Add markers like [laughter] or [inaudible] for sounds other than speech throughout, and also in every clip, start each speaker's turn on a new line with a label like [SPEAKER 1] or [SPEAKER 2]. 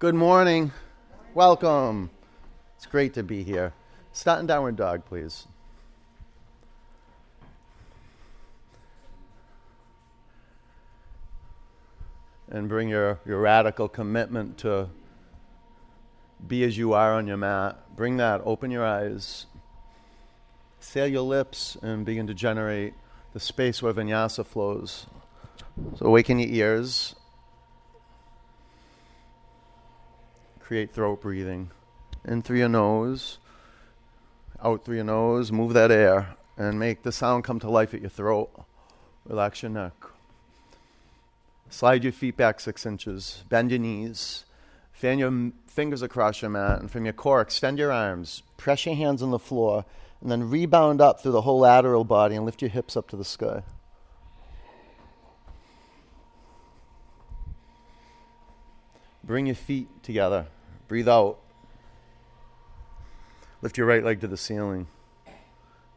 [SPEAKER 1] Good morning. Welcome. It's great to be here. Start in downward dog, please. And bring your, your radical commitment to be as you are on your mat. Bring that. Open your eyes. Seal your lips and begin to generate the space where vinyasa flows. So awaken your ears. Create throat breathing. In through your nose, out through your nose, move that air and make the sound come to life at your throat. Relax your neck. Slide your feet back six inches. Bend your knees. Fan your fingers across your mat. And from your core, extend your arms. Press your hands on the floor. And then rebound up through the whole lateral body and lift your hips up to the sky. Bring your feet together. Breathe out. Lift your right leg to the ceiling.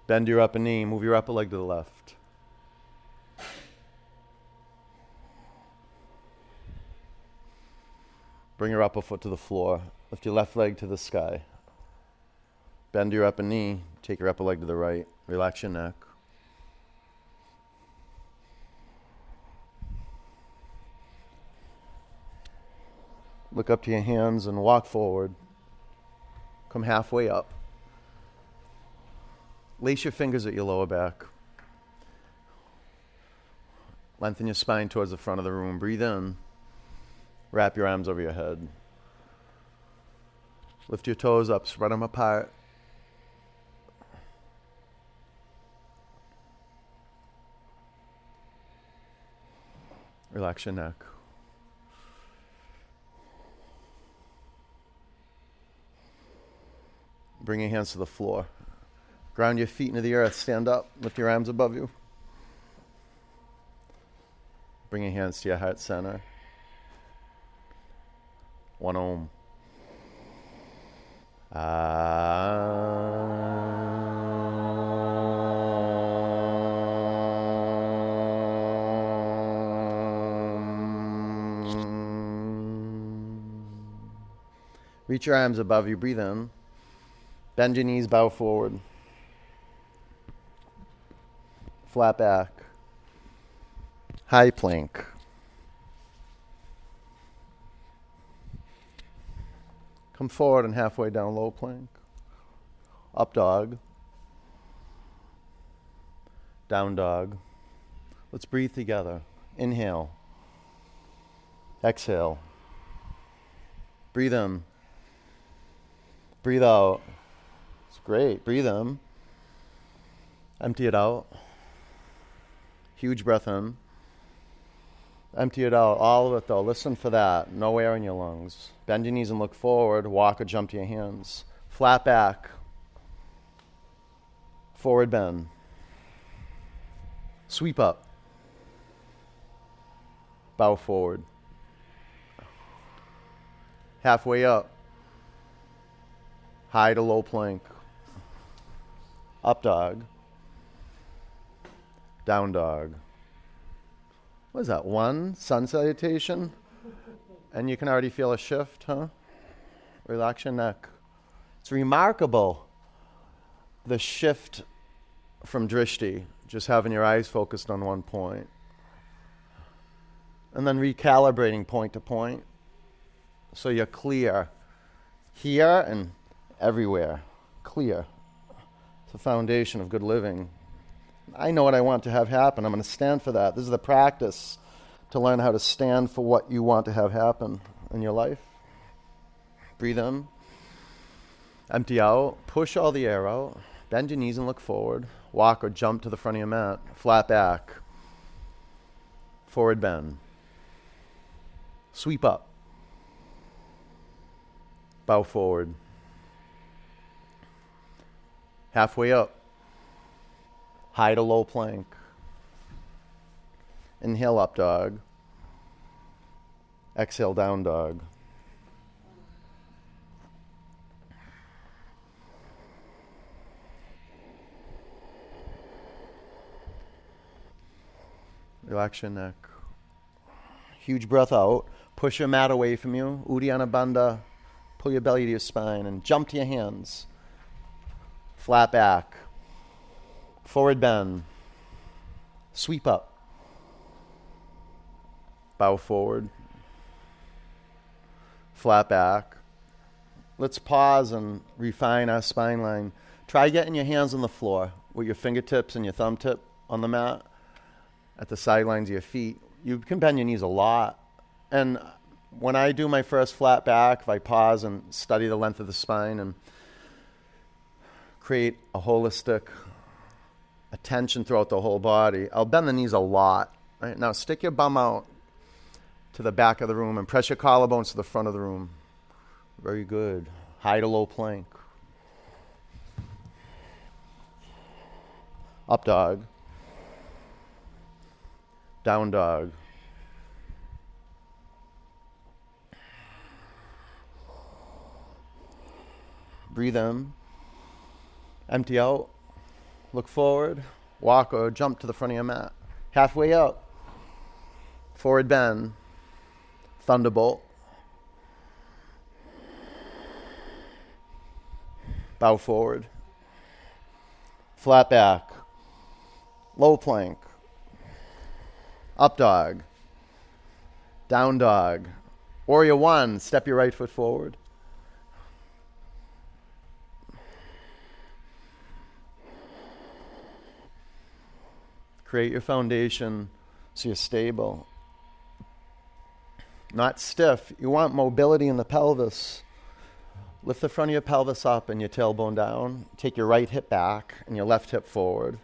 [SPEAKER 1] Bend your upper knee. Move your upper leg to the left. Bring your upper foot to the floor. Lift your left leg to the sky. Bend your upper knee. Take your upper leg to the right. Relax your neck. Look up to your hands and walk forward. Come halfway up. Lace your fingers at your lower back. Lengthen your spine towards the front of the room. Breathe in. Wrap your arms over your head. Lift your toes up, spread them apart. Relax your neck. Bring your hands to the floor. Ground your feet into the earth. Stand up. Lift your arms above you. Bring your hands to your heart center. One om. Ah. Reach your arms above you. Breathe in. Bend your knees, bow forward. Flat back. High plank. Come forward and halfway down low plank. Up dog. Down dog. Let's breathe together. Inhale. Exhale. Breathe in. Breathe out. It's great. Breathe in. Empty it out. Huge breath in. Empty it out. All of it, though. Listen for that. No air in your lungs. Bend your knees and look forward. Walk or jump to your hands. Flat back. Forward bend. Sweep up. Bow forward. Halfway up. High to low plank. Up dog. Down dog. What is that? One sun salutation? And you can already feel a shift, huh? Relax your neck. It's remarkable the shift from drishti, just having your eyes focused on one. And then recalibrating point to point so you're clear here and everywhere. Clear. The foundation of good living. I know what I want to have happen. I'm going to stand for that. This is the practice to learn how to stand for what you want to have happen in your life. Breathe in. Empty out. Push all the air out. Bend your knees and look forward. Walk or jump to the front of your mat. Flat back. Forward bend. Sweep up. Bow forward. Halfway up. High to low plank. Inhale up dog. Exhale down dog. Relax your neck. Huge breath out. Push your mat away from you. Uddiyana Bandha. Pull your belly to your spine and jump to your hands. Flat back. Forward bend. Sweep up. Bow forward. Flat back. Let's pause and refine our spine line. Try getting your hands on the floor with your fingertips and your thumb tip on the mat at the sidelines of your feet. You can bend your knees a lot. And when I do my first flat back, if I pause and study the length of the spine and create a holistic attention throughout the whole body, I'll bend the knees a lot. Right? Now stick your bum out to the back of the room and press your collarbones to the front of the room. Very good. High to low plank. Up dog. Down dog. Breathe in. Empty out. Look forward. Walk or jump to the front of your mat. Halfway up. Forward bend. Thunderbolt. Bow forward. Flat back. Low plank. Up dog. Down dog. Warrior one, step your right foot forward. Create your foundation so you're stable. Not stiff. You want mobility in the pelvis. Lift the front of your pelvis up and your tailbone down. Take your right hip back and your left hip forward.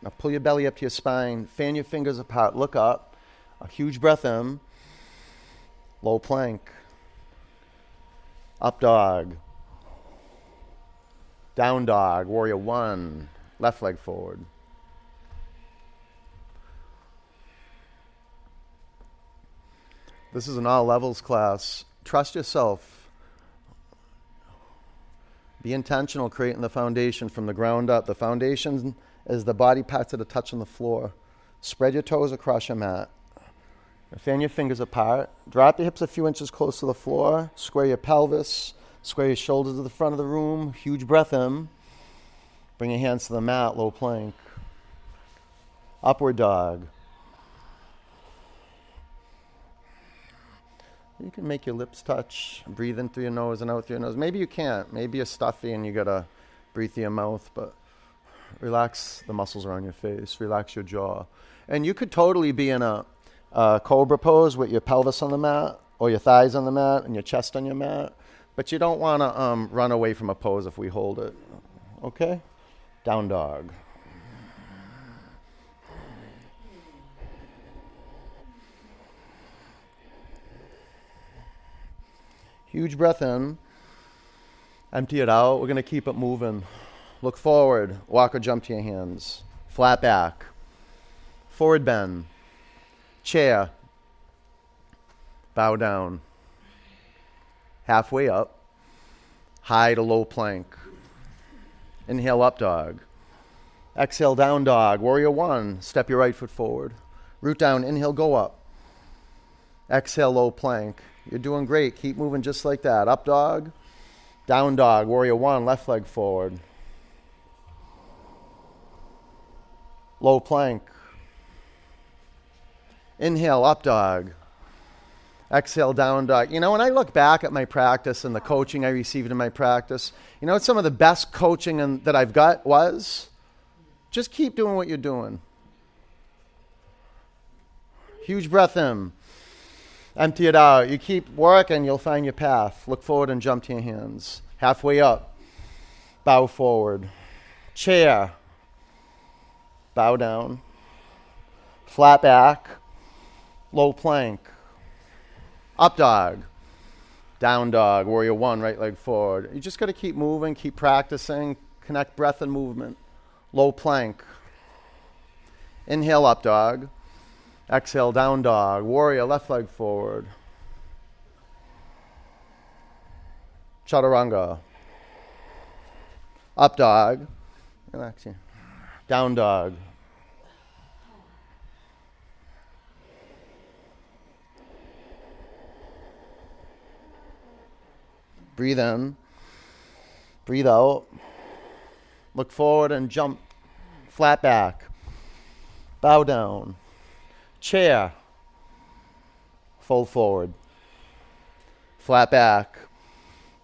[SPEAKER 1] Now pull your belly up to your spine. Fan your fingers apart. Look up. A huge breath in. Low plank. Up dog. Down dog. Warrior one. Left leg forward. This is an all levels class. Trust yourself. Be intentional creating the foundation from the ground up. The foundation is the body parts that are touching the floor. Spread your toes across your mat. Fan your fingers apart. Drop your hips a few inches close to the floor. Square your pelvis. Square your shoulders to the front of the room. Huge breath in. Bring your hands to the mat, low plank. Upward dog. You can make your lips touch, breathe in through your nose and out through your nose. Maybe you can't. Maybe you're stuffy and you gotta breathe through your mouth, but relax the muscles around your face, relax your jaw. And you could totally be in a, a cobra pose with your pelvis on the mat or your thighs on the mat and your chest on your mat, but you don't want to um, run away from a pose if we hold it. Okay? Down dog. Huge breath in. Empty it out. We're going to keep it moving. Look forward. Walk or jump to your hands. Flat back. Forward bend. Chair. Bow down. Halfway up. High to low plank. Inhale up dog. Exhale down dog. Warrior one. Step your right foot forward. Root down. Inhale, go up. Exhale, low plank. You're doing great. Keep moving just like that. Up dog, down dog, warrior one, left leg forward. Low plank. Inhale, up dog. Exhale, down dog. You know, when I look back at my practice and the coaching I received in my practice, you know some of the best coaching in, that I've got was? Just keep doing what you're doing. Huge breath in. Empty it out. You keep working, you'll find your path. Look forward and jump to your hands. Halfway up, bow forward. Chair, bow down. Flat back, low plank. Up dog, down dog, warrior one, right leg forward. You just got to keep moving, keep practicing, connect breath and movement. Low plank. Inhale, up dog. Exhale, down dog. Warrior, left leg forward. Chaturanga. Up dog. Relax here. Down dog. Breathe in. Breathe out. Look forward and jump. Flat back. Bow down. Chair. Fold forward. Flat back.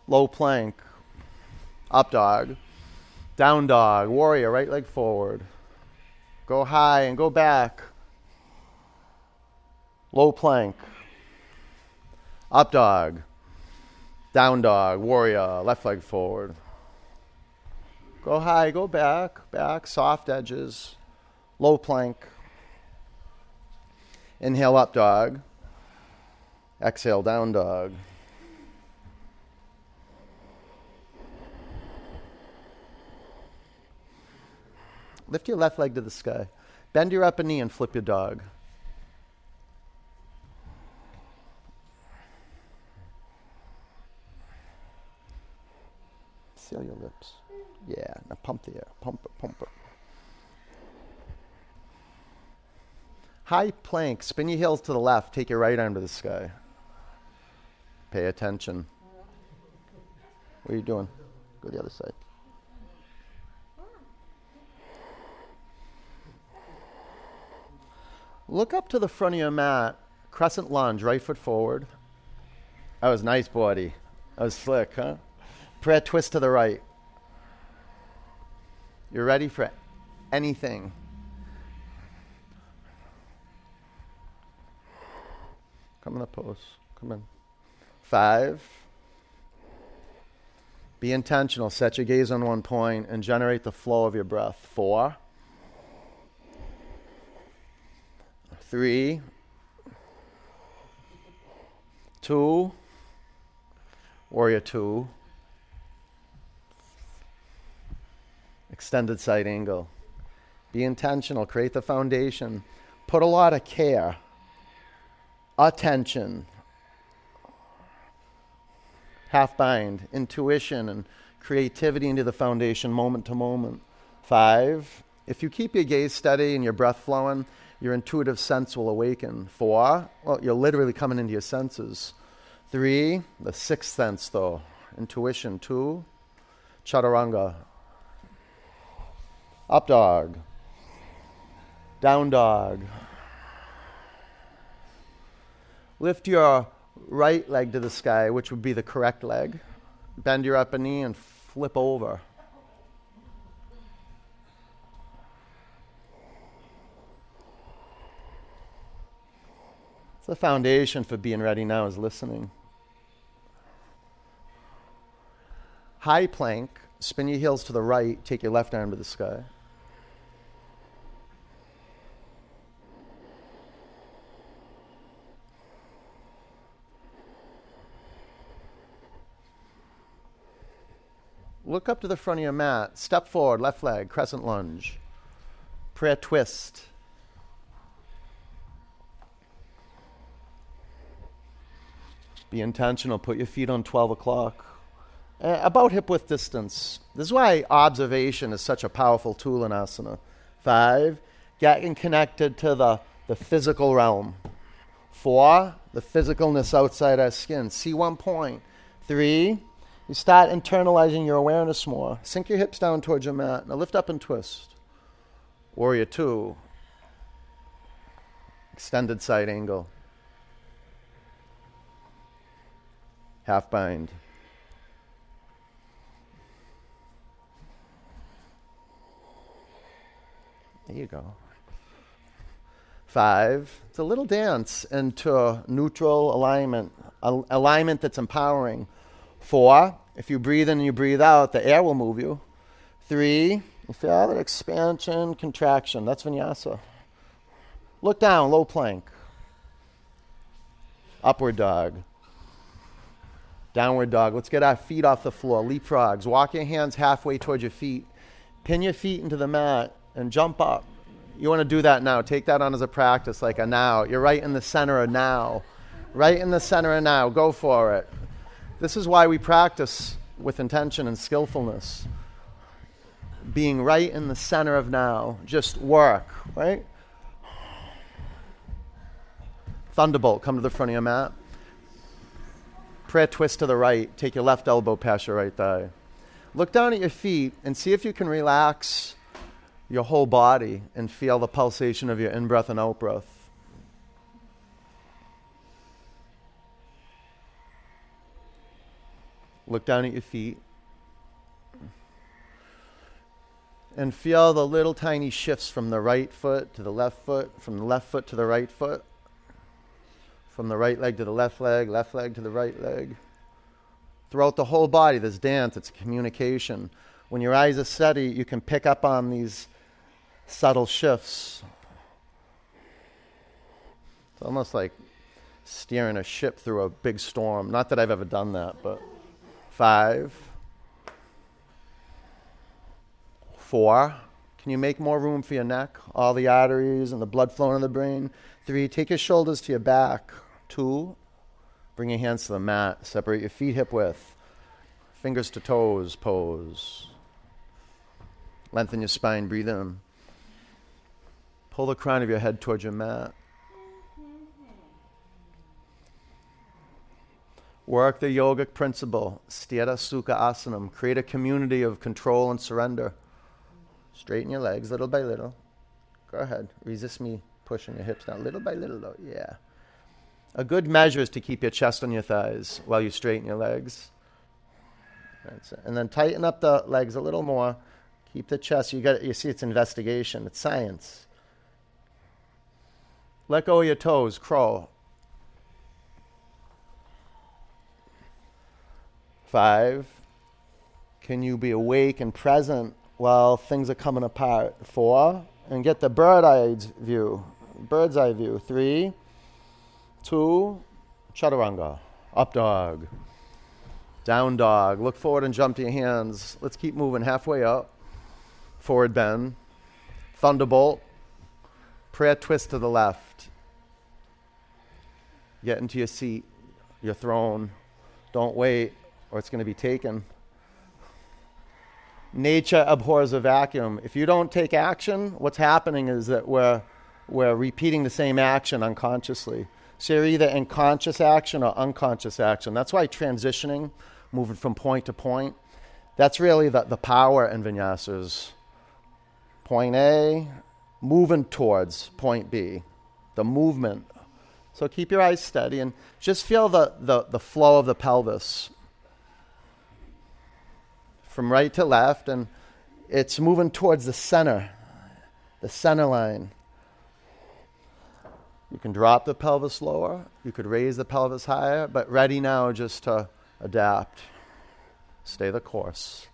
[SPEAKER 1] Low plank. Up dog. Down dog. Warrior. Right leg forward. Go high and go back. Low plank. Up dog. Down dog. Warrior. Left leg forward. Go high, go back, back, soft edges, low plank. Inhale up dog. Exhale down dog. Lift your left leg to the sky. Bend your upper knee and flip your dog. Seal your lips. Yeah, now pump the air. Pump it, pump it. High plank. Spin your heels to the left. Take your right arm to the sky. Pay attention. What are you doing? Go the other side. Look up to the front of your mat. Crescent lunge, right foot forward. That was nice, body. That was slick, huh? Prayer twist to the right. You're ready for anything. Come in the pose. Come in. Five. Be intentional. Set your gaze on one point and generate the flow of your breath. Four. Three. Two. Warrior two. extended side angle. Be intentional, create the foundation, put a lot of care, attention, half bind, intuition, and creativity into the foundation moment to moment. Five, if you keep your gaze steady and your breath flowing, your intuitive sense will awaken. Four, well, you're literally coming into your senses. Three, the sixth sense, though, intuition. Two, chaturanga, up dog. Down dog. Lift your right leg to the sky, which would be the correct leg. Bend your upper knee and flip over. the foundation for being ready now is listening. High plank, spin your heels to the right, take your left arm to the sky. Look up to the front of your mat. Step forward, left leg, crescent lunge. Prayer twist. Be intentional. Put your feet on 12 o'clock. Uh, about hip width distance. This is why observation is such a powerful tool in asana. Five, getting connected to the, the physical realm. Four, the physicalness outside our skin. See one point. Three, you start internalizing your awareness more. Sink your hips down towards your mat. Now lift up and twist. Warrior two. Extended side angle. Half bind. There you go. Five. It's a little dance into neutral alignment, alignment that's empowering. Four, if you breathe in and you breathe out, the air will move you. Three, you feel that expansion, contraction. That's vinyasa. Look down, low plank. Upward dog. Downward dog. Let's get our feet off the floor. Leapfrogs. Walk your hands halfway towards your feet. Pin your feet into the mat and jump up. You want to do that now. Take that on as a practice, like a now. You're right in the center of now. Right in the center of now. Go for it. This is why we practice with intention and skillfulness. Being right in the center of now. Just work, right? Thunderbolt, come to the front of your mat. Prayer twist to the right. Take your left elbow past your right thigh. Look down at your feet and see if you can relax your whole body and feel the pulsation of your in breath and out breath. Look down at your feet and feel the little tiny shifts from the right foot to the left foot, from the left foot to the right foot, from the right leg to the left leg, left leg to the right leg. Throughout the whole body, this dance, it's communication. When your eyes are steady, you can pick up on these subtle shifts. It's almost like steering a ship through a big storm. Not that I've ever done that, but five, four. Can you make more room for your neck? All the arteries and the blood flowing in the brain. Three, take your shoulders to your back. Two, Bring your hands to the mat. Separate your feet hip width. Fingers to toes pose. Lengthen your spine. Breathe in. Pull the crown of your head towards your mat. Work the yogic principle, Sthira Sukha Asanam. Create a community of control and surrender. Straighten your legs little by little. Go ahead. Resist me pushing your hips down little by little, though. Yeah. A good measure is to keep your chest on your thighs while you straighten your legs. And then tighten up the legs a little more. Keep the chest. You got you see it's investigation. It's science. Let go of your toes, crawl. Five. Can you be awake and present while things are coming apart? Four. And get the bird eye view. Bird's eye view. Three two, chaturanga, up dog, down dog. Look forward and jump to your hands. Let's keep moving halfway up. Forward bend, thunderbolt, prayer twist to the left. Get into your seat, your throne. Don't wait, or it's going to be taken. Nature abhors a vacuum. If you don't take action, what's happening is that we're, we're repeating the same action unconsciously. So you're either in conscious action or unconscious action. That's why transitioning, moving from point to point, that's really the, the power in vinyasas. Point A, moving towards point B, the movement. So keep your eyes steady and just feel the, the, the flow of the pelvis from right to left, and it's moving towards the center, the center line. You can drop the pelvis lower, you could raise the pelvis higher, but ready now just to adapt. Stay the course.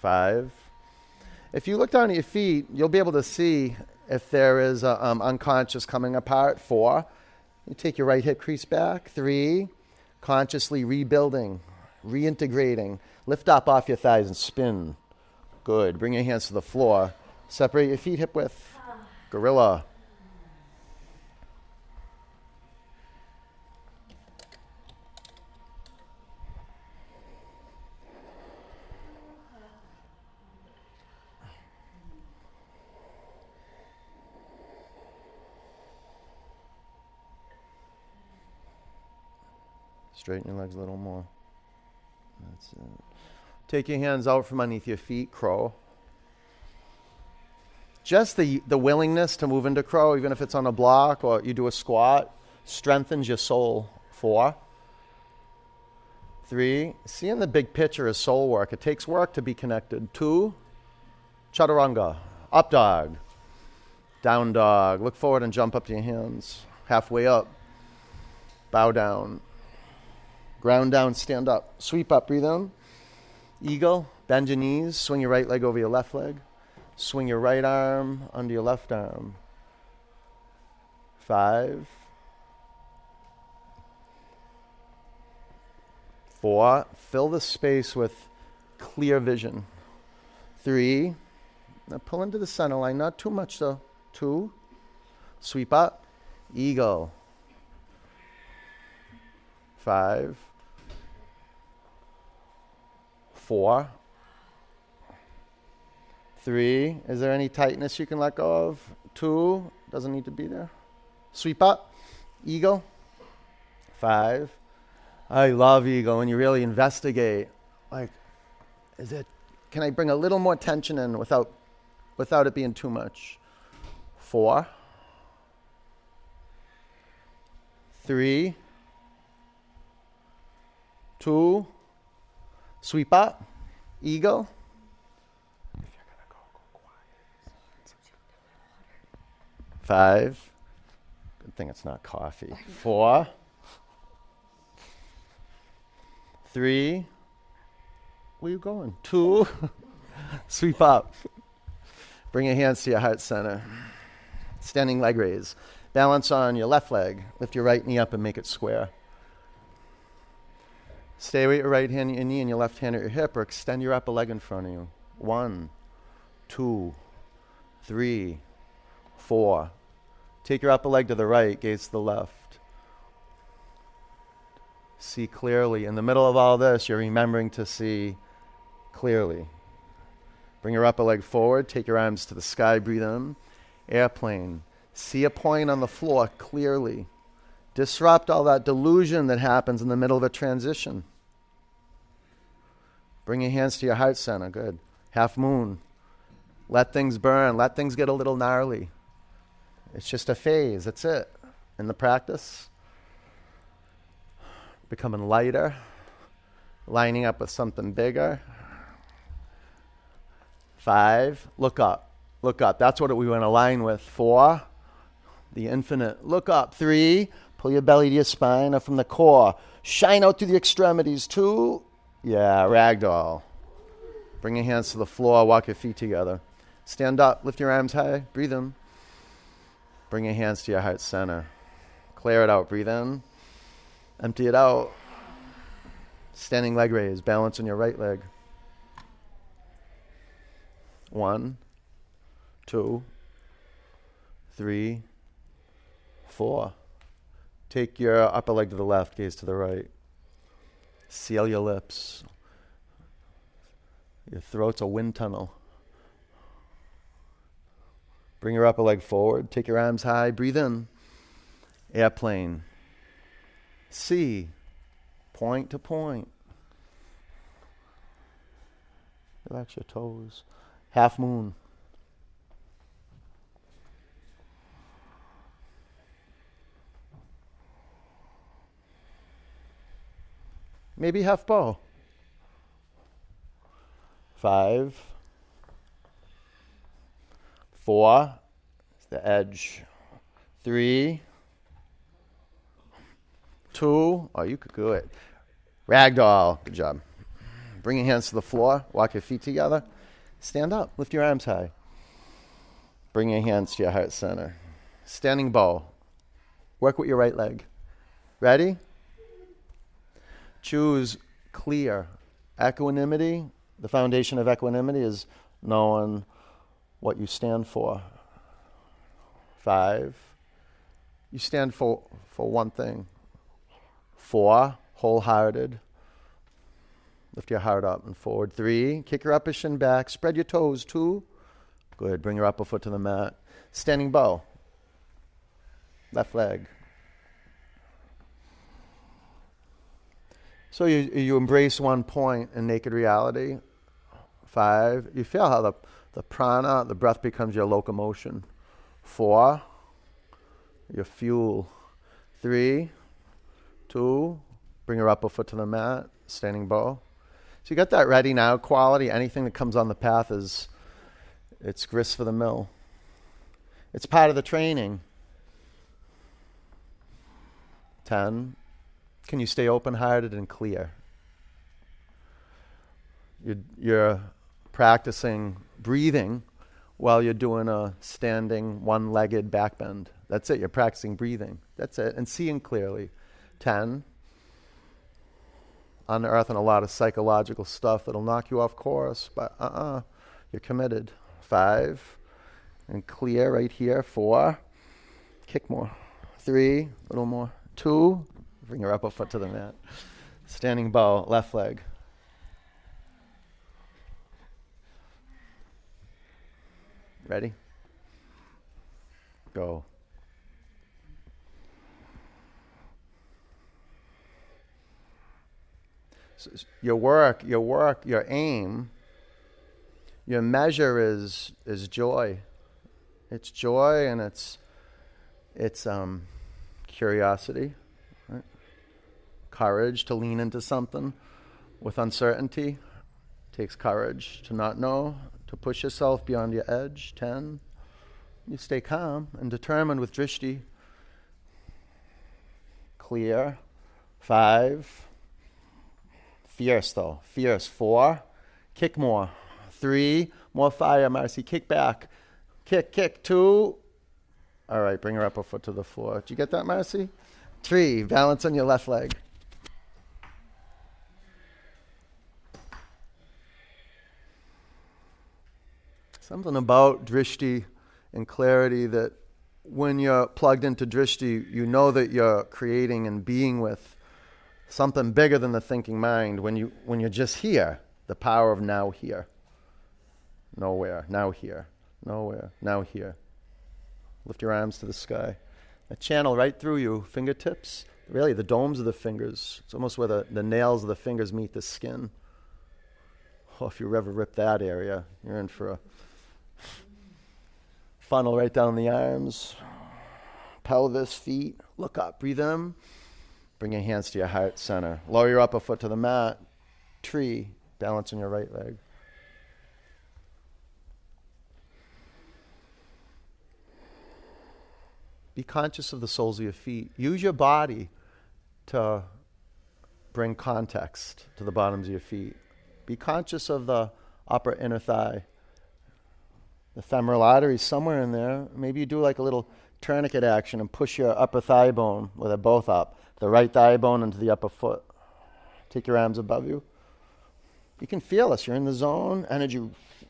[SPEAKER 1] Five. If you look down at your feet, you'll be able to see if there is a, um, unconscious coming apart. Four. You take your right hip crease back. Three. Consciously rebuilding, reintegrating. Lift up off your thighs and spin. Good. Bring your hands to the floor. Separate your feet hip width. Gorilla. Straighten your legs a little more. That's it. Take your hands out from underneath your feet, crow. Just the, the willingness to move into crow, even if it's on a block or you do a squat, strengthens your soul. Four. Three, seeing the big picture is soul work. It takes work to be connected. Two, chaturanga, up dog, down dog. Look forward and jump up to your hands. Halfway up, bow down. Ground down, stand up. Sweep up, breathe in. Eagle, bend your knees, swing your right leg over your left leg. Swing your right arm under your left arm. Five. Four. Fill the space with clear vision. Three. Now pull into the center line, not too much though. Two. Sweep up. Eagle. Five four. Three, is there any tightness you can let go of? Two, doesn't need to be there. Sweep up, eagle. Five. I love ego when you really investigate. Like, is it? Can I bring a little more tension in without, without it being too much? Four, three, two, sweep up, eagle. Five. Good thing it's not coffee. Four. Three. Where you going? Two. [laughs] Sweep up. Bring your hands to your heart center. Standing leg raise. Balance on your left leg. Lift your right knee up and make it square. Stay with your right hand at your knee and your left hand at your hip, or extend your upper leg in front of you. One, two, three, four. Take your upper leg to the right, gaze to the left. See clearly. In the middle of all this, you're remembering to see clearly. Bring your upper leg forward, take your arms to the sky, breathe in. Airplane. See a point on the floor clearly. Disrupt all that delusion that happens in the middle of a transition. Bring your hands to your heart center. Good. Half moon. Let things burn. Let things get a little gnarly. It's just a phase. That's it. In the practice, becoming lighter, lining up with something bigger. Five, look up. Look up. That's what we want to align with. Four, the infinite. Look up. Three, pull your belly to your spine up from the core. Shine out through the extremities. Two, yeah, ragdoll. Bring your hands to the floor. Walk your feet together. Stand up. Lift your arms high. Breathe in. Bring your hands to your heart center. Clear it out. Breathe in. Empty it out. Standing leg raise. Balance on your right leg. One, two, three, four. Take your upper leg to the left, gaze to the right. Seal your lips. Your throat's a wind tunnel. Bring your upper leg forward. Take your arms high. Breathe in. Airplane. C. Point to point. Relax your toes. Half moon. Maybe half bow. Five. Four. The edge. Three. Two. Oh, you could do it. Ragdoll. Good job. Bring your hands to the floor. Walk your feet together. Stand up. Lift your arms high. Bring your hands to your heart center. Standing bow. Work with your right leg. Ready? Choose clear. Equanimity. The foundation of equanimity is knowing what you stand for. Five. You stand for, for one thing. Four. Wholehearted. Lift your heart up and forward. Three. Kick your upper shin back. Spread your toes. Two. Good. Bring your upper foot to the mat. Standing bow. Left leg. So you, you embrace one point in naked reality. Five. You feel how the, the prana, the breath becomes your locomotion. Four. Your fuel. Three. Two. Bring your upper foot to the mat. Standing bow. So you got that ready now quality. Anything that comes on the path is it's grist for the mill. It's part of the training. 10. Can you stay open hearted and clear? You're, you're practicing breathing while you're doing a standing one legged back bend. That's it. You're practicing breathing. That's it. And seeing clearly. 10 unearthing a lot of psychological stuff that'll knock you off course, but uh uh-uh, uh, you are committed. Five, and clear right here. Four, kick more. Three, a little more. Two, bring your upper foot to the mat. Standing bow, left leg. Ready? Go. your work, your work, your aim, your measure is is joy. It's joy and it's it's um, curiosity? Courage to lean into something with uncertainty. It takes courage to not know, to push yourself beyond your edge. Ten. You stay calm and determined with drishti. Clear. Five. Fierce though. Fierce. Four. Kick more. Three. More fire, Marcy. Kick back. Kick, kick. Two. All right, bring her up a foot to the floor. Did you get that, Marcy? Three. Balance on your left leg. Something about drishti and clarity that when you're plugged into drishti, you know that you're creating and being with something bigger than the thinking mind when, you, when you're just here, the power of now here. Nowhere, now here, nowhere, now here. Lift your arms to the sky. A channel right through you, fingertips, really the domes of the fingers. It's almost where the, the nails of the fingers meet the skin. Oh, if you ever rip that area, you're in for a funnel right down the arms, pelvis, feet. Look up, breathe in. Bring your hands to your heart center. Lower your upper foot to the mat. Tree, balance on your right leg. Be conscious of the soles of your feet. Use your body to bring context to the bottoms of your feet. Be conscious of the upper inner thigh the femoral artery somewhere in there. Maybe you do like a little tourniquet action and push your upper thigh bone, where they're both up, the right thigh bone into the upper foot. Take your arms above you. You can feel this. You're in the zone. Energy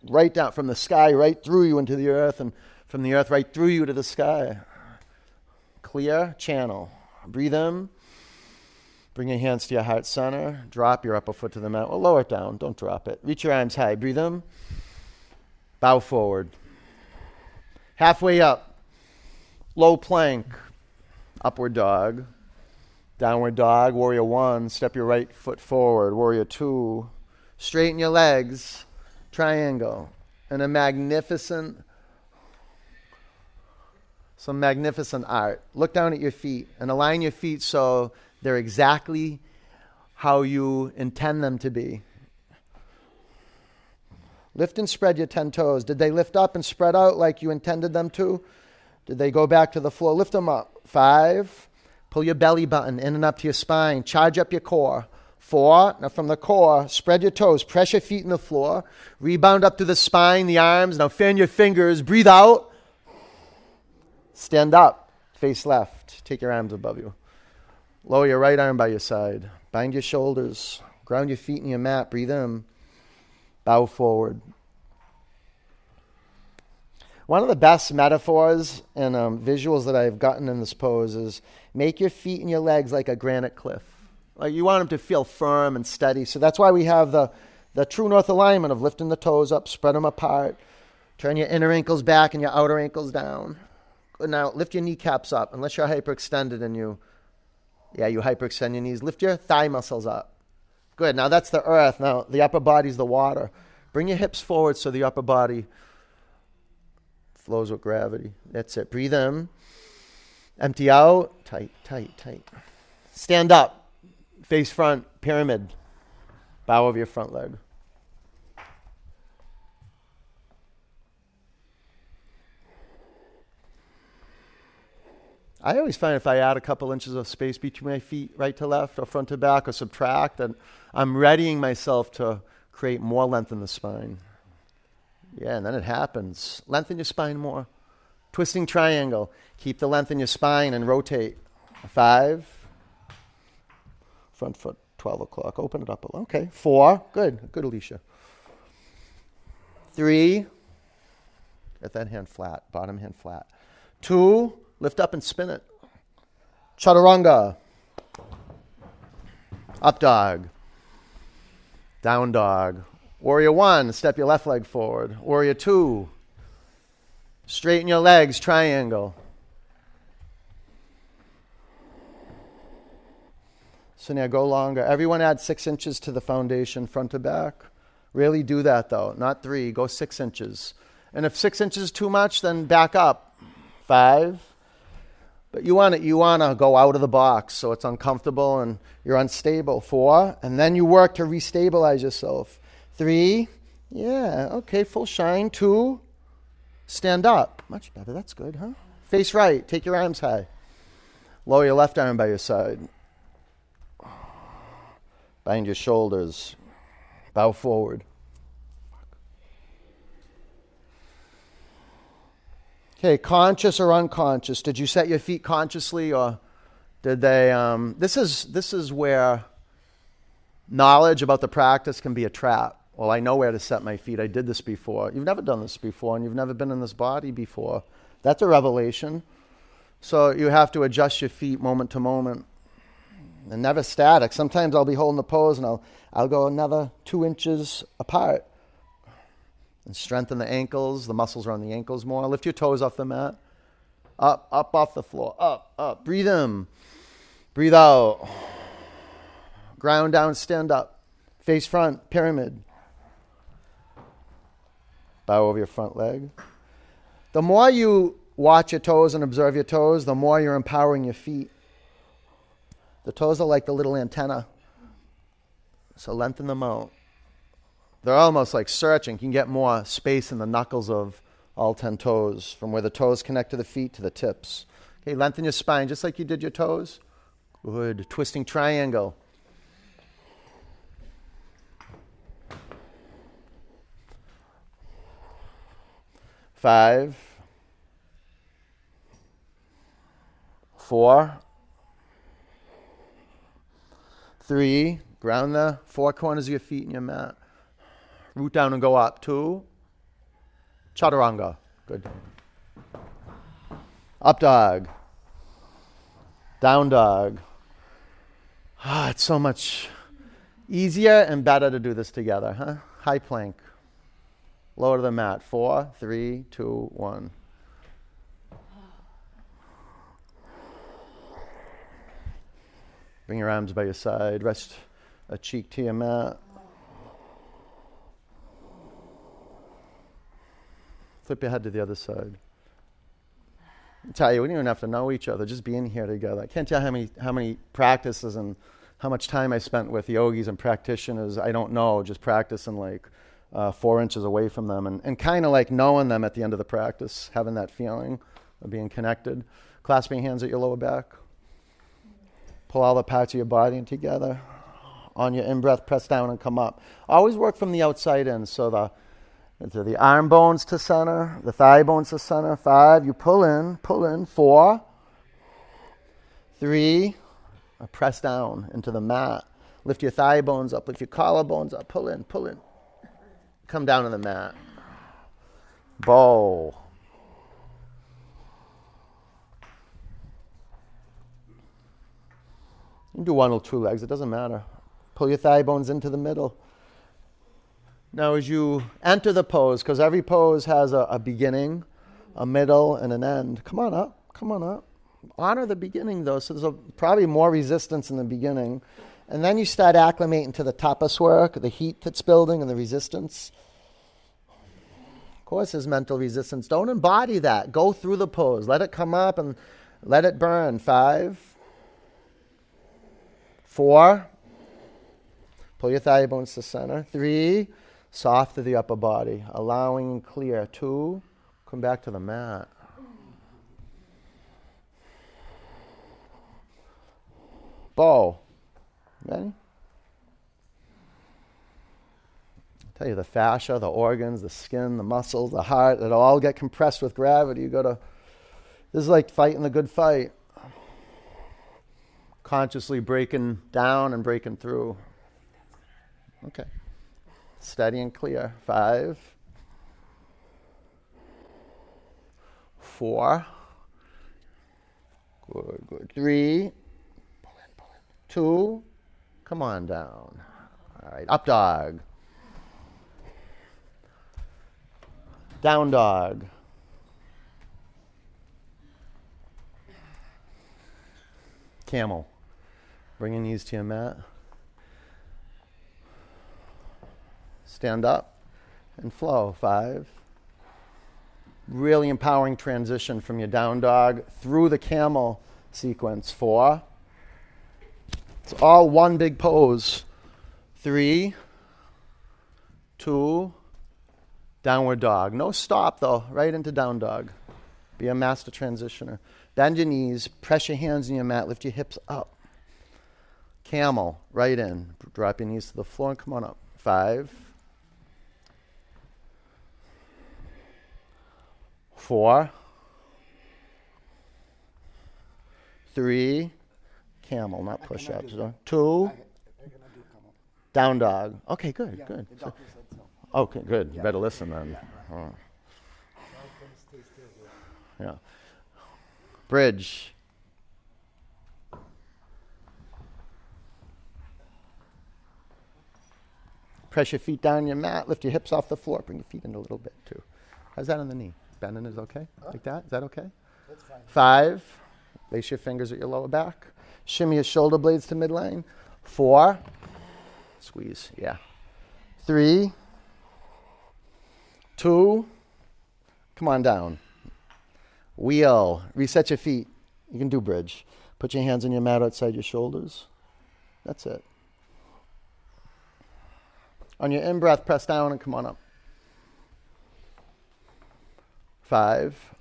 [SPEAKER 1] right down from the sky, right through you into the earth, and from the earth right through you to the sky. Clear channel. Breathe in. Bring your hands to your heart center. Drop your upper foot to the mat. Well, lower it down. Don't drop it. Reach your arms high. Breathe in. Bow forward. Halfway up, low plank, upward dog, downward dog, warrior one, step your right foot forward, warrior two, straighten your legs, triangle, and a magnificent, some magnificent art. Look down at your feet and align your feet so they're exactly how you intend them to be. Lift and spread your 10 toes. Did they lift up and spread out like you intended them to? Did they go back to the floor? Lift them up. Five. Pull your belly button in and up to your spine. Charge up your core. Four. Now from the core, spread your toes. Press your feet in the floor. Rebound up to the spine, the arms. Now fan your fingers. Breathe out. Stand up. Face left. Take your arms above you. Lower your right arm by your side. Bind your shoulders. Ground your feet in your mat. Breathe in. Bow forward. One of the best metaphors and um, visuals that I've gotten in this pose is make your feet and your legs like a granite cliff. Like you want them to feel firm and steady. So that's why we have the, the true north alignment of lifting the toes up, spread them apart, turn your inner ankles back and your outer ankles down. Now lift your kneecaps up, unless you're hyperextended and you, yeah, you hyperextend your knees. Lift your thigh muscles up. Good. Now that's the earth. Now the upper body is the water. Bring your hips forward so the upper body flows with gravity. That's it. Breathe in. Empty out. Tight, tight, tight. Stand up. Face front, pyramid. Bow of your front leg. I always find if I add a couple inches of space between my feet, right to left, or front to back, or subtract, then I'm readying myself to create more length in the spine. Yeah, and then it happens. Lengthen your spine more. Twisting triangle. Keep the length in your spine and rotate. Five. Front foot, 12 o'clock. Open it up a little. Okay. Four. Good. Good, Alicia. Three. Get that hand flat. Bottom hand flat. Two. Lift up and spin it. Chaturanga. Up dog. Down dog. Warrior one, step your left leg forward. Warrior two, straighten your legs, triangle. So now go longer. Everyone add six inches to the foundation, front to back. Really do that though, not three. Go six inches. And if six inches is too much, then back up. Five. But you want to you want to go out of the box so it's uncomfortable and you're unstable. Four, and then you work to restabilize yourself. Three, yeah, okay, full shine. Two, stand up. Much better. That's good, huh? Face right. Take your arms high. Lower your left arm by your side. Bind your shoulders. Bow forward. Okay, conscious or unconscious? Did you set your feet consciously or did they? Um, this, is, this is where knowledge about the practice can be a trap. Well, I know where to set my feet. I did this before. You've never done this before, and you've never been in this body before. That's a revelation. So you have to adjust your feet moment to moment and never static. Sometimes I'll be holding the pose and I'll, I'll go another two inches apart and strengthen the ankles. The muscles around the ankles more. Lift your toes off the mat. Up, up off the floor. Up, up. Breathe in. Breathe out. Ground down, stand up. Face front, pyramid. Bow over your front leg. The more you watch your toes and observe your toes, the more you're empowering your feet. The toes are like the little antenna. So lengthen them out. They're almost like searching. You can get more space in the knuckles of all 10 toes, from where the toes connect to the feet to the tips. Okay, lengthen your spine just like you did your toes. Good. Twisting triangle. Five. Four. Three, ground the four corners of your feet in your mat. Root down and go up. Two, chaturanga. Good. Up dog. Down dog. Ah, it's so much easier and better to do this together, huh? High plank. Lower to the mat. Four, three, two, one. Bring your arms by your side. Rest a cheek to your mat. Flip your head to the other side. I tell you, we don't even have to know each other. Just being here together. I can't tell how many how many practices and how much time I spent with yogis and practitioners. I don't know. Just practicing like uh, four inches away from them and, and kind of like knowing them at the end of the practice, having that feeling of being connected. Clasping hands at your lower back. Pull all the parts of your body together. On your in breath, press down and come up. Always work from the outside in. So the into the arm bones to center, the thigh bones to center. Five, you pull in, pull in. Four, three, press down into the mat. Lift your thigh bones up, lift your collarbones up, pull in, pull in. Come down to the mat. Bow. You can do one or two legs, it doesn't matter. Pull your thigh bones into the middle. Now, as you enter the pose, because every pose has a, a, beginning, a middle, and an end, come on up, come on up. Honor the beginning, though, so there's a, probably more resistance in the beginning. And then you start acclimating to the tapas work, the heat that's building, and the resistance. Of course, there's mental resistance. Don't embody that. Go through the pose. Let it come up and let it burn. Five, Four, pull your thigh bones to center. Three, soft to the upper body, allowing clear. Two, come back to the mat. Bow. Ready? I tell you, the fascia, the organs, the skin, the muscles, the heart, it all get compressed with gravity. You go to, this is like fighting the good fight consciously breaking down and breaking through. Okay. Steady and clear. Five, four, good, good. Three. Two, come on down. All right, up dog. Down dog. Camel. Bring your knees to your mat. Stand up and flow. Five. Really empowering transition from your down dog through the camel sequence. Four. It's all one big pose. Three, two, downward dog. No stop though, right into down dog. Be a master transitioner. Bend your knees, press your hands in your mat, lift your hips up. Camel, right in. Drop your knees to the floor and come on up. Five, four, three, camel, not push ups. Two, down dog. Okay, good,
[SPEAKER 2] Yeah,
[SPEAKER 1] good. So-
[SPEAKER 2] so.
[SPEAKER 1] okay, good. You better listen then.
[SPEAKER 2] Yeah, I was gonna stay still here.
[SPEAKER 1] yeah. Bridge. Press your feet down your mat. Lift your hips off the floor. Bring your feet in a little bit too. How's that on the knee? Bending is okay? Like that? Is that okay?
[SPEAKER 2] That's fine.
[SPEAKER 1] Five. Lace your fingers at your lower back. Shimmy your shoulder blades to midline. Four. Squeeze. Yeah. Three. Two. Come on down. Wheel. Reset your feet. You can do bridge. Put your hands on your mat outside your shoulders. That's it. On your in breath, press down and come on up. Five.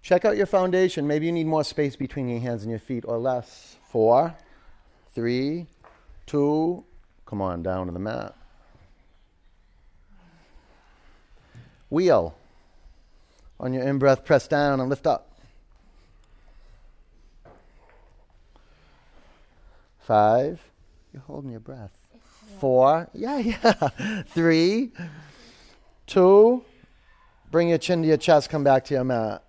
[SPEAKER 1] Check out your foundation. Maybe you need more space between your hands and your feet or less. Four, three, two, come on down to the mat. Wheel. On your in breath, press down and lift up. Five. You're holding your breath. Four. Yeah, [laughs] yeah. Three, two. Bring your chin to your chest. Come back to your mat.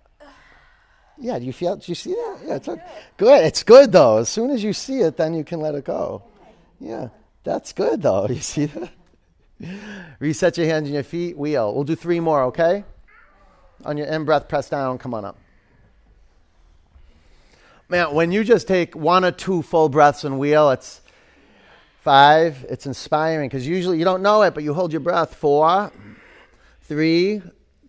[SPEAKER 1] Yeah, do you feel? Do you see that? Yeah, it's okay. good. It's good though. As soon as you see it, then you can let it go. Yeah, that's good though. [laughs] You see that? Reset your hands and your feet. Wheel. We'll do three more. Okay. On your in breath, press down. Come on up. Man, when you just take one or two full breaths and wheel, it's five. It's inspiring because usually you don't know it, but you hold your breath. Four, three,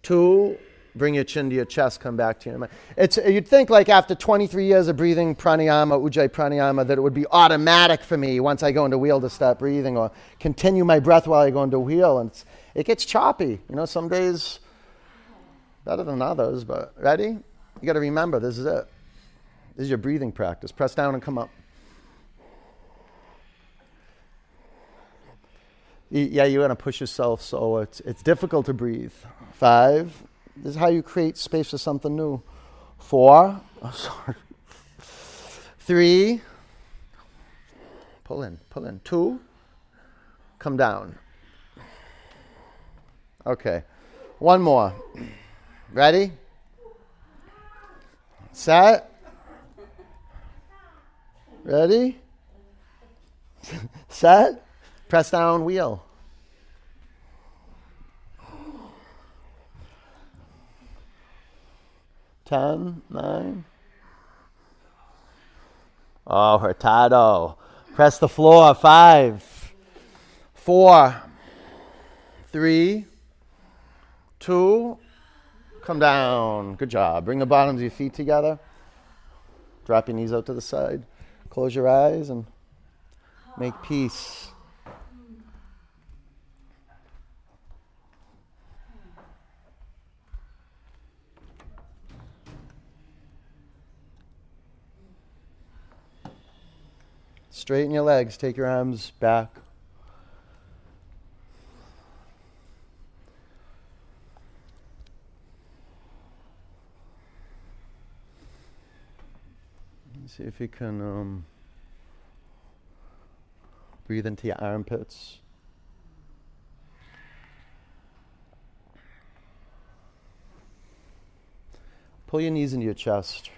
[SPEAKER 1] two. Bring your chin to your chest. Come back to your mind. It's you'd think like after 23 years of breathing pranayama, ujjayi pranayama, that it would be automatic for me once I go into wheel to stop breathing or continue my breath while I go into wheel, and it gets choppy. You know, some days better than others. But ready? You got to remember this is it. This is your breathing practice. Press down and come up. Yeah, you're going to push yourself, so it's, it's difficult to breathe. Five. This is how you create space for something new. Four. Oh, sorry. Three. Pull in, pull in. Two. Come down. Okay. One more. Ready? Set. Ready? [laughs] Set. Press down wheel. Ten, nine. Oh, hurtado. Press the floor. Five, four, three, two. Come down. Good job. Bring the bottoms of your feet together. Drop your knees out to the side. Close your eyes and make peace. Straighten your legs. Take your arms back. See if you can um, breathe into your armpits. Pull your knees into your chest.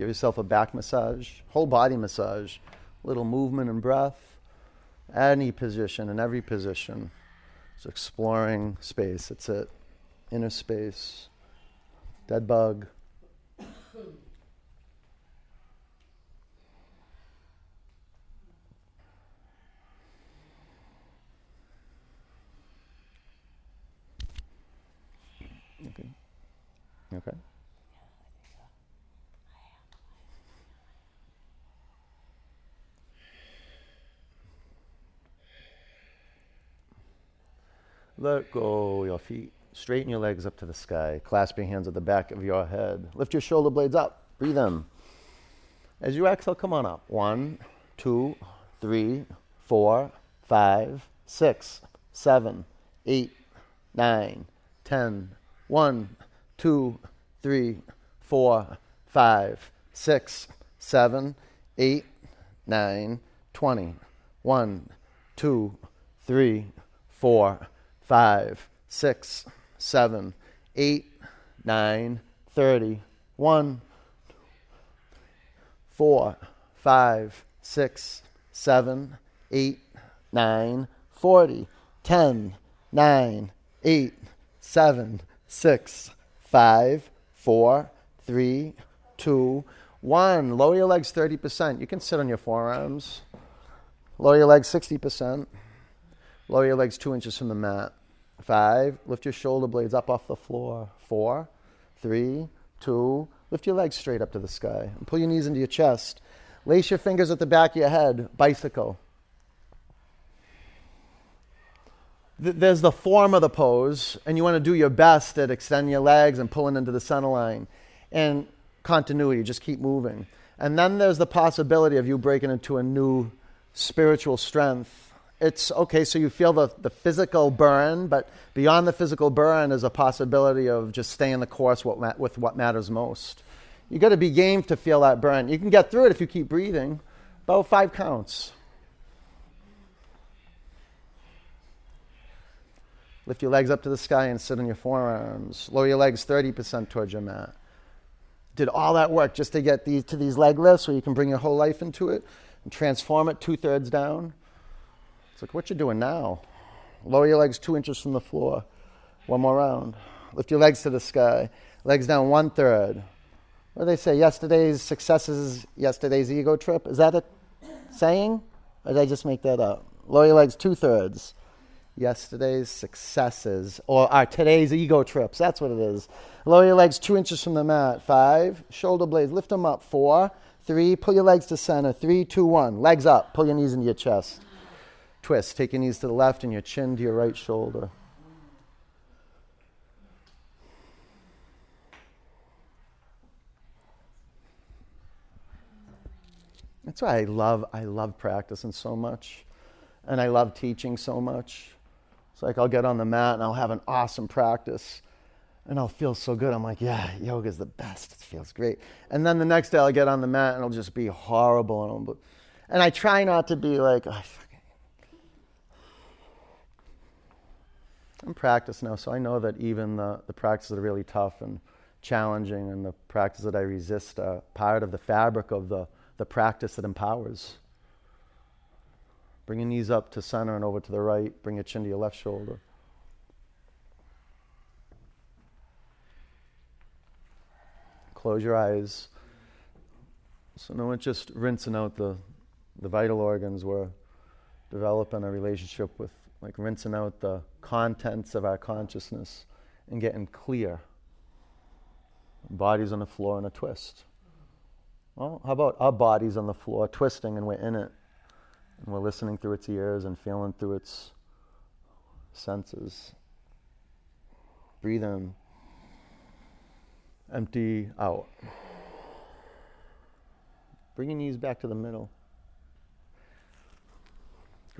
[SPEAKER 1] Give yourself a back massage, whole body massage, little movement and breath, any position and every position. It's exploring space. It's it. Inner space, dead bug. Okay. Okay. Let go your feet. Straighten your legs up to the sky. Clasp your hands at the back of your head. Lift your shoulder blades up. Breathe in. As you exhale, come on up. One, two, three, four, five, six, seven, eight, nine, ten. One, two, three, four, five, six, seven, eight, nine, twenty. One, two, three, four, five, six, seven, eight, nine, thirty. One, four, five, six, seven, eight, nine, forty. Ten, nine, eight, seven, six, five, four, three, two, one. Lower your legs 30%. You can sit on your forearms. Lower your legs 60%. Lower your legs two inches from the mat. Five. Lift your shoulder blades up off the floor. Four, three, two. Lift your legs straight up to the sky. And pull your knees into your chest. Lace your fingers at the back of your head. Bicycle. there's the form of the pose, and you want to do your best at extending your legs and pulling into the center line. And continuity, just keep moving. And then there's the possibility of you breaking into a new spiritual strength. It's okay, so you feel the, the physical burn, but beyond the physical burn is a possibility of just staying the course what with what matters most. You got to be game to feel that burn. You can get through it if you keep breathing. About five counts. Lift your legs up to the sky and sit on your forearms. Lower your legs 30% towards your mat. Did all that work just to get these to these leg lifts where you can bring your whole life into it and transform it two thirds down. It's like, what you doing now? Lower your legs two inches from the floor. One more round. Lift your legs to the sky. Legs down one third. What do they say? Yesterday's success is yesterday's ego trip. Is that a saying? Or did I just make that up? Lower your legs two thirds yesterday's successes or our today's ego trips. That's what it is. Lower your legs two inches from the mat. Five. Shoulder blades. Lift them up. Four. Three. Pull your legs to center. Three, two, one. Legs up. Pull your knees into your chest. Twist. Take your knees to the left and your chin to your right shoulder. That's why I love I love practicing so much and I love teaching so much. It's like I'll get on the mat and I'll have an awesome practice and I'll feel so good. I'm like, yeah, yoga's the best. It feels great. And then the next day I'll get on the mat and it'll just be horrible. And, and I try not to be like, oh, I'm practiced now, so I know that even the, the practices that are really tough and challenging and the practices that I resist are part of the fabric of the, the practice that empowers. Bring your knees up to center and over to the right. Bring your chin to your left shoulder. Close your eyes. So no one's just rinsing out the, the vital organs. We're developing a relationship with, like, rinsing out the contents of our consciousness and getting clear. Bodies on the floor in a twist. Well, how about our bodies on the floor twisting and we're in it? And we're listening through its ears and feeling through its senses. Breathe in, empty out. Bring your knees back to the middle.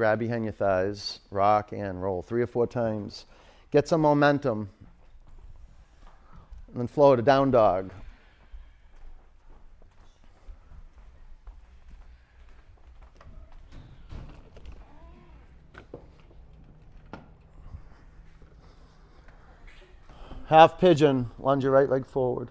[SPEAKER 1] Grab behind your thighs, rock and roll three or four times. Get some momentum. And then flow to down dog. Half pigeon, lunge your right leg forward.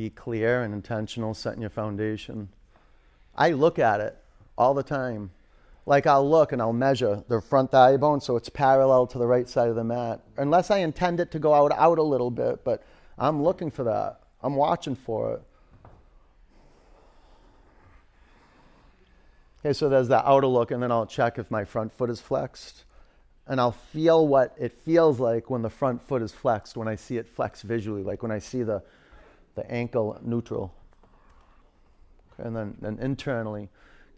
[SPEAKER 1] Be clear and intentional, setting your foundation. I look at it all the time. Like I'll look and I'll measure the front thigh bone so it's parallel to the right side of the mat. Unless I intend it to go out out a little bit, but I'm looking for that. I'm watching for it. Okay, so there's that outer look, and then I'll check if my front foot is flexed. And I'll feel what it feels like when the front foot is flexed, when I see it flex visually, like when I see the, the ankle neutral. And then, then internally,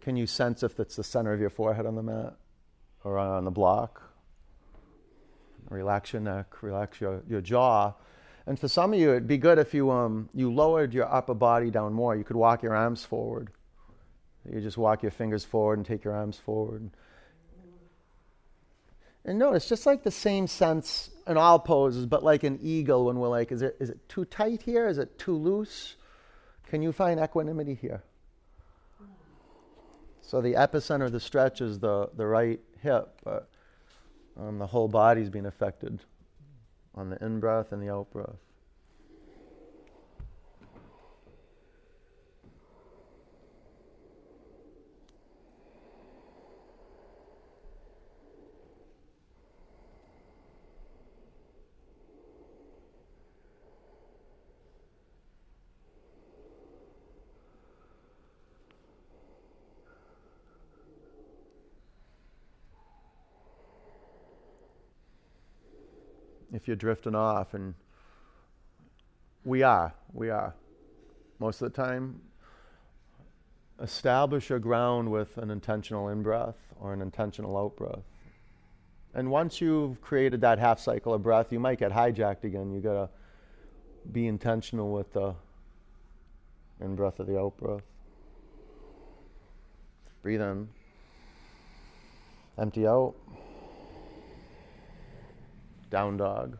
[SPEAKER 1] can you sense if it's the center of your forehead on the mat or on the block? Relax your neck, relax your, your jaw. And for some of you, it'd be good if you, um, you lowered your upper body down more. You could walk your arms forward. You just walk your fingers forward and take your arms forward. And notice, just like the same sense in all poses, but like an eagle when we're like, is it, is it too tight here? Is it too loose? Can you find equanimity here? So the epicenter of the stretch is the, the right hip, but um, the whole body's being affected on the in breath and the out breath. If you're drifting off and we are we are. Most of the time establish a ground with an intentional in-breath or an intentional out-breath. And once you've created that half cycle of breath you might get hijacked again. You got to be intentional with the in-breath of the out-breath. Breathe in. Empty out down dog.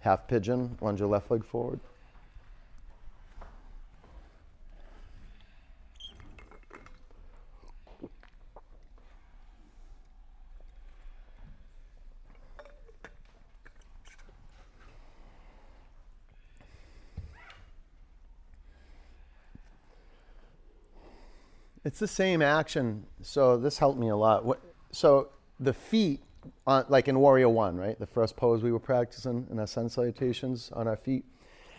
[SPEAKER 1] Half pigeon, lunge your left leg forward. It's the same action, so this helped me a lot. So the feet, on, like in Warrior One, right? The first pose we were practicing in our sun salutations on our feet,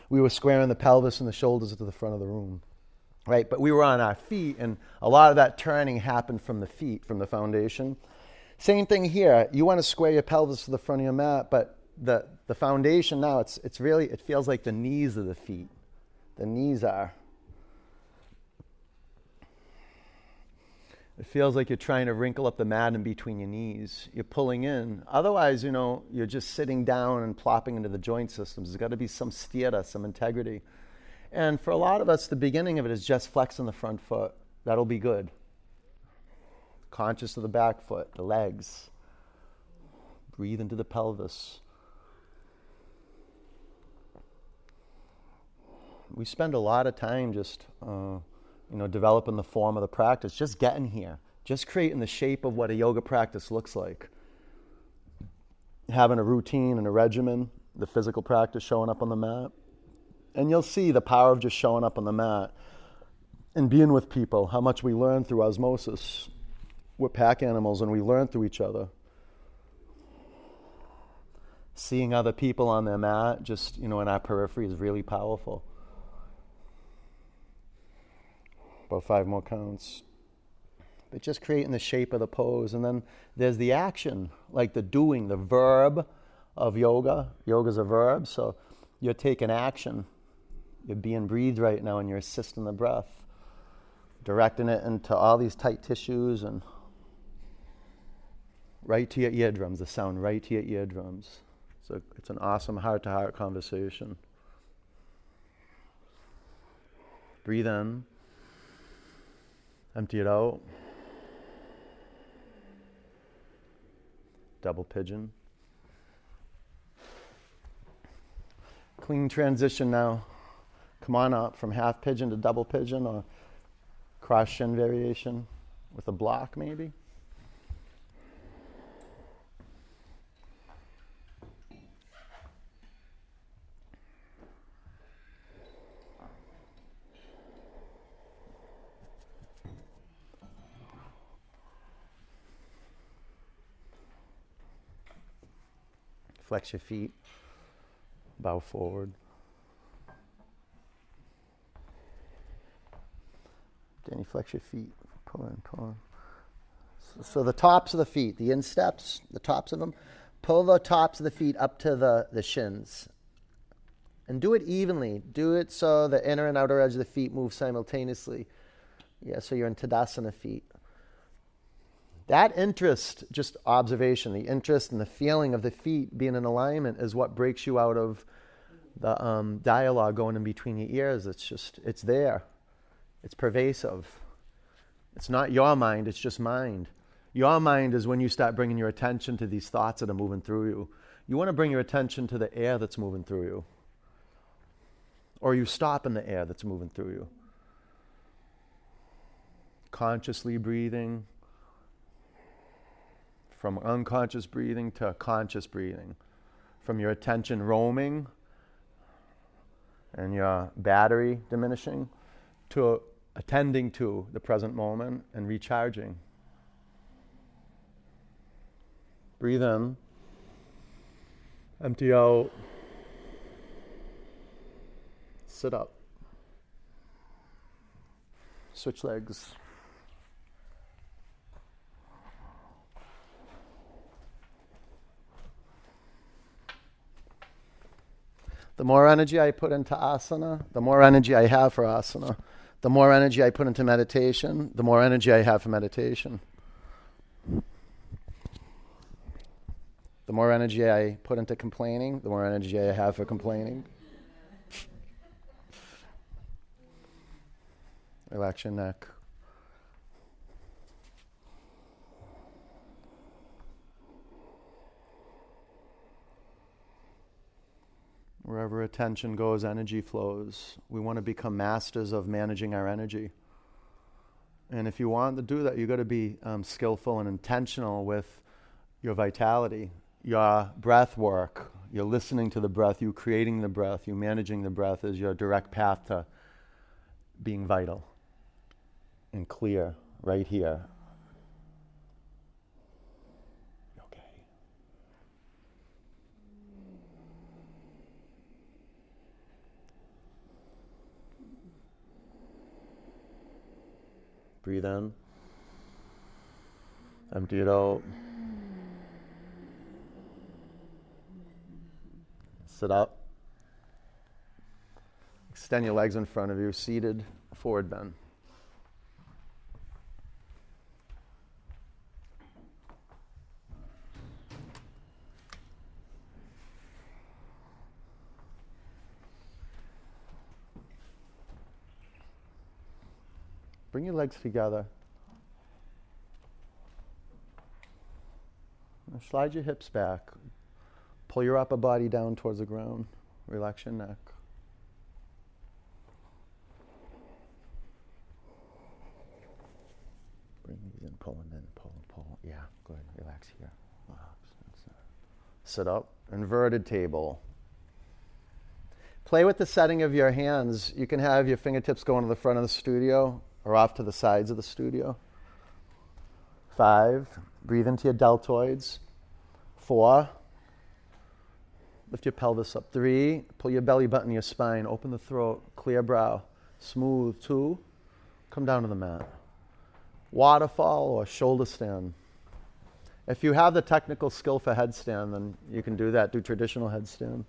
[SPEAKER 1] we were squaring the pelvis and the shoulders to the front of the room, right? But we were on our feet, and a lot of that turning happened from the feet, from the foundation. Same thing here. You want to square your pelvis to the front of your mat, but the, the foundation now, it's, it's really, it feels like the knees of the feet. The knees are. It feels like you're trying to wrinkle up the mat in between your knees. You're pulling in. Otherwise, you know, you're just sitting down and plopping into the joint systems. There's got to be some sthira, some integrity. And for a lot of us, the beginning of it is just flexing the front foot. That'll be good. Conscious of the back foot, the legs. Breathe into the pelvis. We spend a lot of time just. Uh, you know, developing the form of the practice, just getting here, just creating the shape of what a yoga practice looks like. Having a routine and a regimen, the physical practice showing up on the mat. And you'll see the power of just showing up on the mat and being with people, how much we learn through osmosis. We're pack animals and we learn through each other. Seeing other people on their mat, just, you know, in our periphery is really powerful. About five more counts. But just creating the shape of the pose. And then there's the action, like the doing, the verb of yoga. Yoga's a verb, so you're taking action. You're being breathed right now and you're assisting the breath, directing it into all these tight tissues and right to your eardrums, the sound right to your eardrums. So it's an awesome heart to heart conversation. Breathe in. Empty it out. Double pigeon. Clean transition now. Come on up from half pigeon to double pigeon or cross shin variation with a block maybe. Flex your feet. Bow forward. You flex your feet? Pull in, pull in. So, so the tops of the feet, the insteps, the tops of them, pull the tops of the feet up to the, the shins. And do it evenly. Do it so the inner and outer edge of the feet move simultaneously. Yeah, so you're in Tadasana feet. That interest, just observation, the interest and the feeling of the feet being in alignment is what breaks you out of the um, dialogue going in between your ears. It's just, it's there. It's pervasive. It's not your mind, it's just mind. Your mind is when you start bringing your attention to these thoughts that are moving through you. You want to bring your attention to the air that's moving through you. Or you stop in the air that's moving through you. Consciously breathing, from unconscious breathing to conscious breathing, from your attention roaming and your battery diminishing to attending to the present moment and recharging. Breathe in, empty out, sit up, switch legs. The more energy I put into asana, the more energy I have for asana. The more energy I put into meditation, the more energy I have for meditation. The more energy I put into complaining, the more energy I have for complaining. [laughs] Relax your neck. Wherever attention goes, energy flows. We want to become masters of managing our energy. And if you want to do that, you've got to be um, skillful and intentional with your vitality, your breath work. You're listening to the breath, you creating the breath, you managing the breath is your direct path to being vital and clear right here Breathe in. Empty it out. Sit up. Extend your legs in front of you, seated, forward bend. Legs together. Now slide your hips back. Pull your upper body down towards the ground. Relax your neck. Bring these in, pull them in, pull and pull. Yeah, good. Relax here. Relax. Sit up. Inverted table. Play with the setting of your hands. You can have your fingertips going to the front of the studio or off to the sides of the studio. Five, breathe into your deltoids. Four, lift your pelvis up. Three, pull your belly button your spine, open the throat, clear brow, smooth. Two, come down to the mat. Waterfall or shoulder stand. If you have the technical skill for headstand, then you can do that. Do traditional headstand.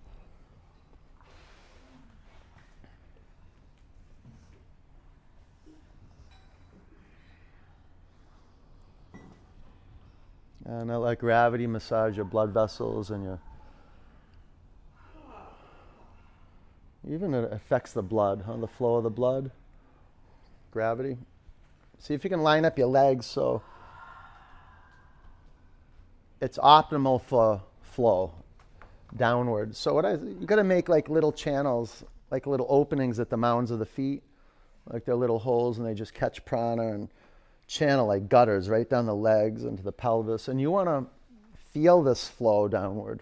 [SPEAKER 1] And I let gravity massage your blood vessels and your. Even it affects the blood, huh? the flow of the blood. Gravity. See if you can line up your legs so it's optimal for flow downward. So what I you got to make like little channels, like little openings at the mounds of the feet, like they're little holes, and they just catch prana and channel like gutters right down the legs into the pelvis. And you want to feel this flow downward.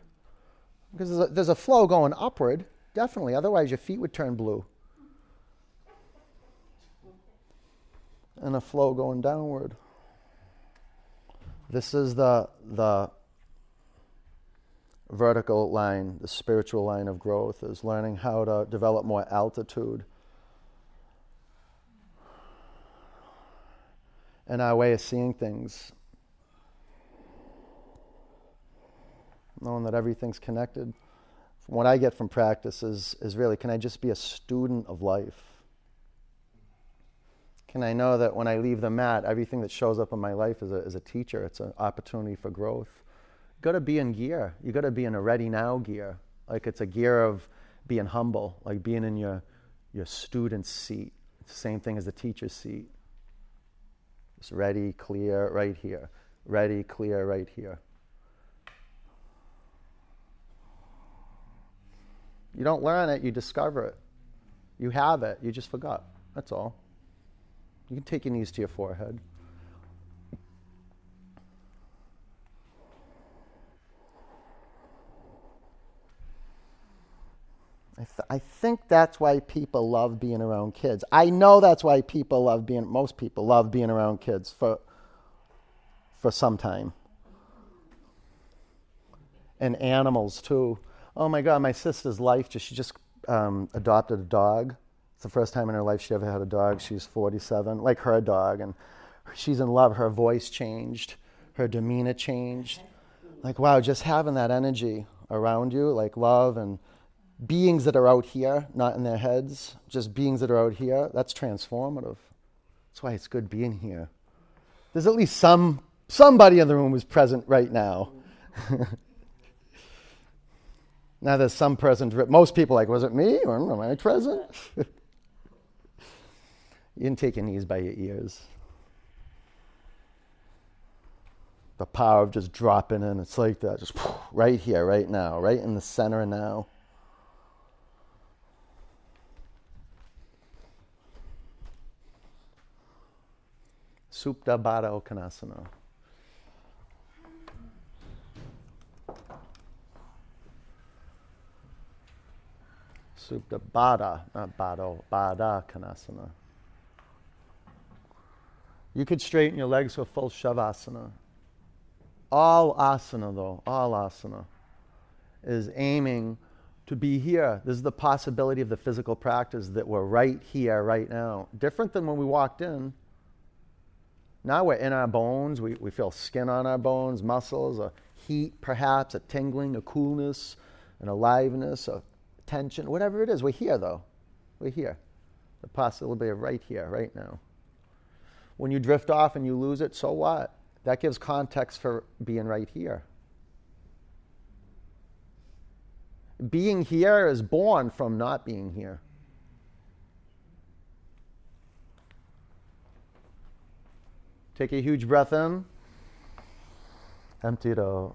[SPEAKER 1] Because there's a, there's a flow going upward, definitely. Otherwise, your feet would turn blue. And a flow going downward. This is the, the vertical line, the spiritual line of growth, is learning how to develop more altitude and our way of seeing things. Knowing that everything's connected. What I get from practice is, is really can I just be a student of life? Can I know that when I leave the mat, everything that shows up in my life is a, is a teacher? It's an opportunity for growth. You got to be in gear. You got to be in a ready now gear. Like it's a gear of being humble, like being in your, your student's seat. It's the same thing as the teacher's seat. It's ready, clear, right here. Ready, clear, right here. You don't learn it, you discover it. You have it, you just forgot. That's all. You can take your knees to your forehead. I, th- I think that's why people love being around kids. I know that's why people love being, most people love being around kids for, for some time. And animals too. Oh my God, my sister's life, just, she just um, adopted a dog. It's the first time in her life she ever had a dog. She's 47, like her dog. And she's in love. Her voice changed, her demeanor changed. Like, wow, just having that energy around you, like love and beings that are out here, not in their heads, just beings that are out here, that's transformative. That's why it's good being here. There's at least some somebody in the room who's present right now. [laughs] now there's some present. Most people like, was it me or am I present? [laughs] you didn't take your knees by your ears. The power of just dropping in. It's like that, just right here, right now, right in the center now. Supta Baddha Uttanasana. Supta Baddha, not Baddha, Baddha Konasana. You could straighten your legs for full Shavasana. All asana, though, all asana, is aiming to be here. This is the possibility of the physical practice that we're right here, right now. Different than when we walked in. Now we're in our bones. We, we feel skin on our bones, muscles, a heat perhaps, a tingling, a coolness, an aliveness, a tension, whatever it is. We're here though. We're here. The possibility of right here, right now. When you drift off and you lose it, so what? That gives context for being right here. Being here is born from not being here. Take a huge breath in. Empty it out.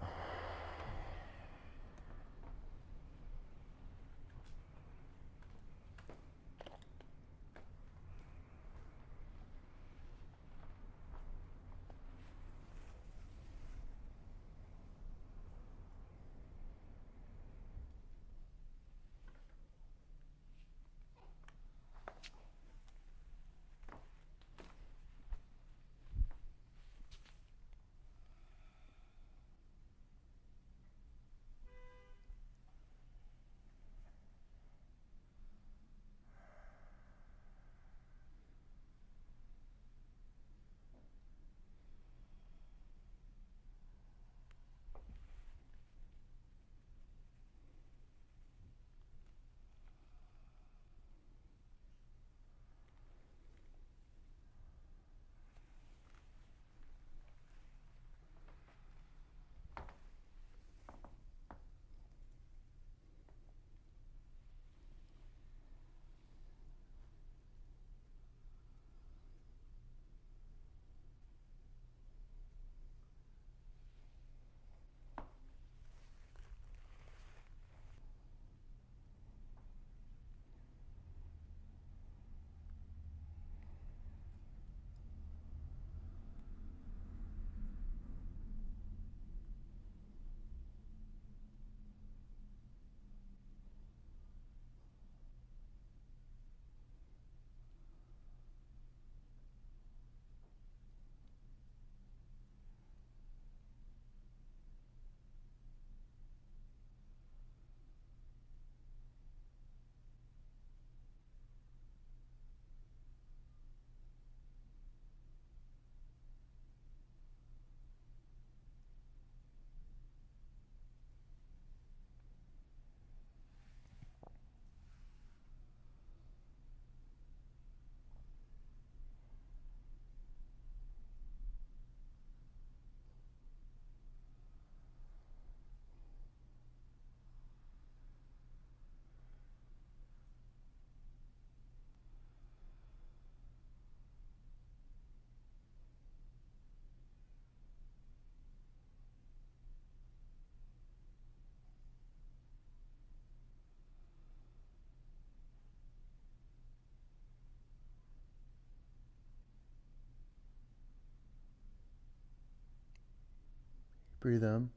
[SPEAKER 1] Breathe in.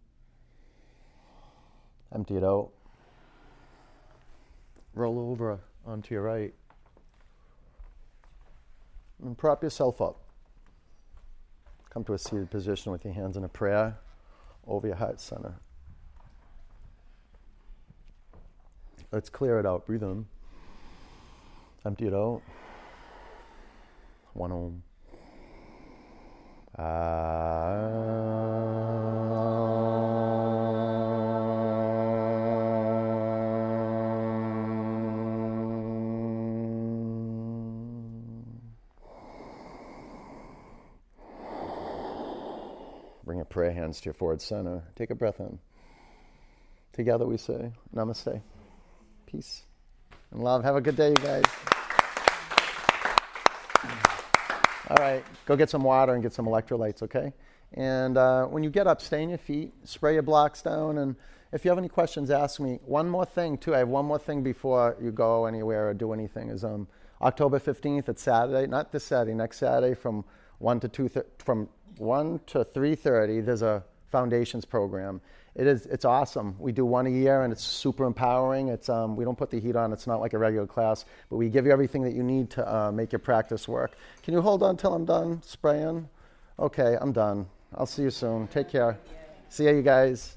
[SPEAKER 1] Empty it out. Roll over onto your right. And prop yourself up. Come to a seated position with your hands in a prayer over your heart center. Let's clear it out. Breathe in. Empty it out. One om. Ah. Bring your prayer hands to your forward center. Take a breath in. Together we say, Namaste. Peace and love. Have a good day, you guys. All right, go get some water and get some electrolytes, okay? And uh, when you get up, stay on your feet, spray your blocks down, and if you have any questions, ask me. One more thing, too. I have one more thing before you go anywhere or do anything. Is um, October fifteenth? It's Saturday, not this Saturday, next Saturday from one to two, th- from one to three thirty. There's a foundations program. It is it's awesome. We do one a year and it's super empowering. It's um, we don't put the heat on. It's not like a regular class, but we give you everything that you need to uh, make your practice work. Can you hold on till I'm done spraying? Okay, I'm done. I'll see you soon. Take care. See you guys.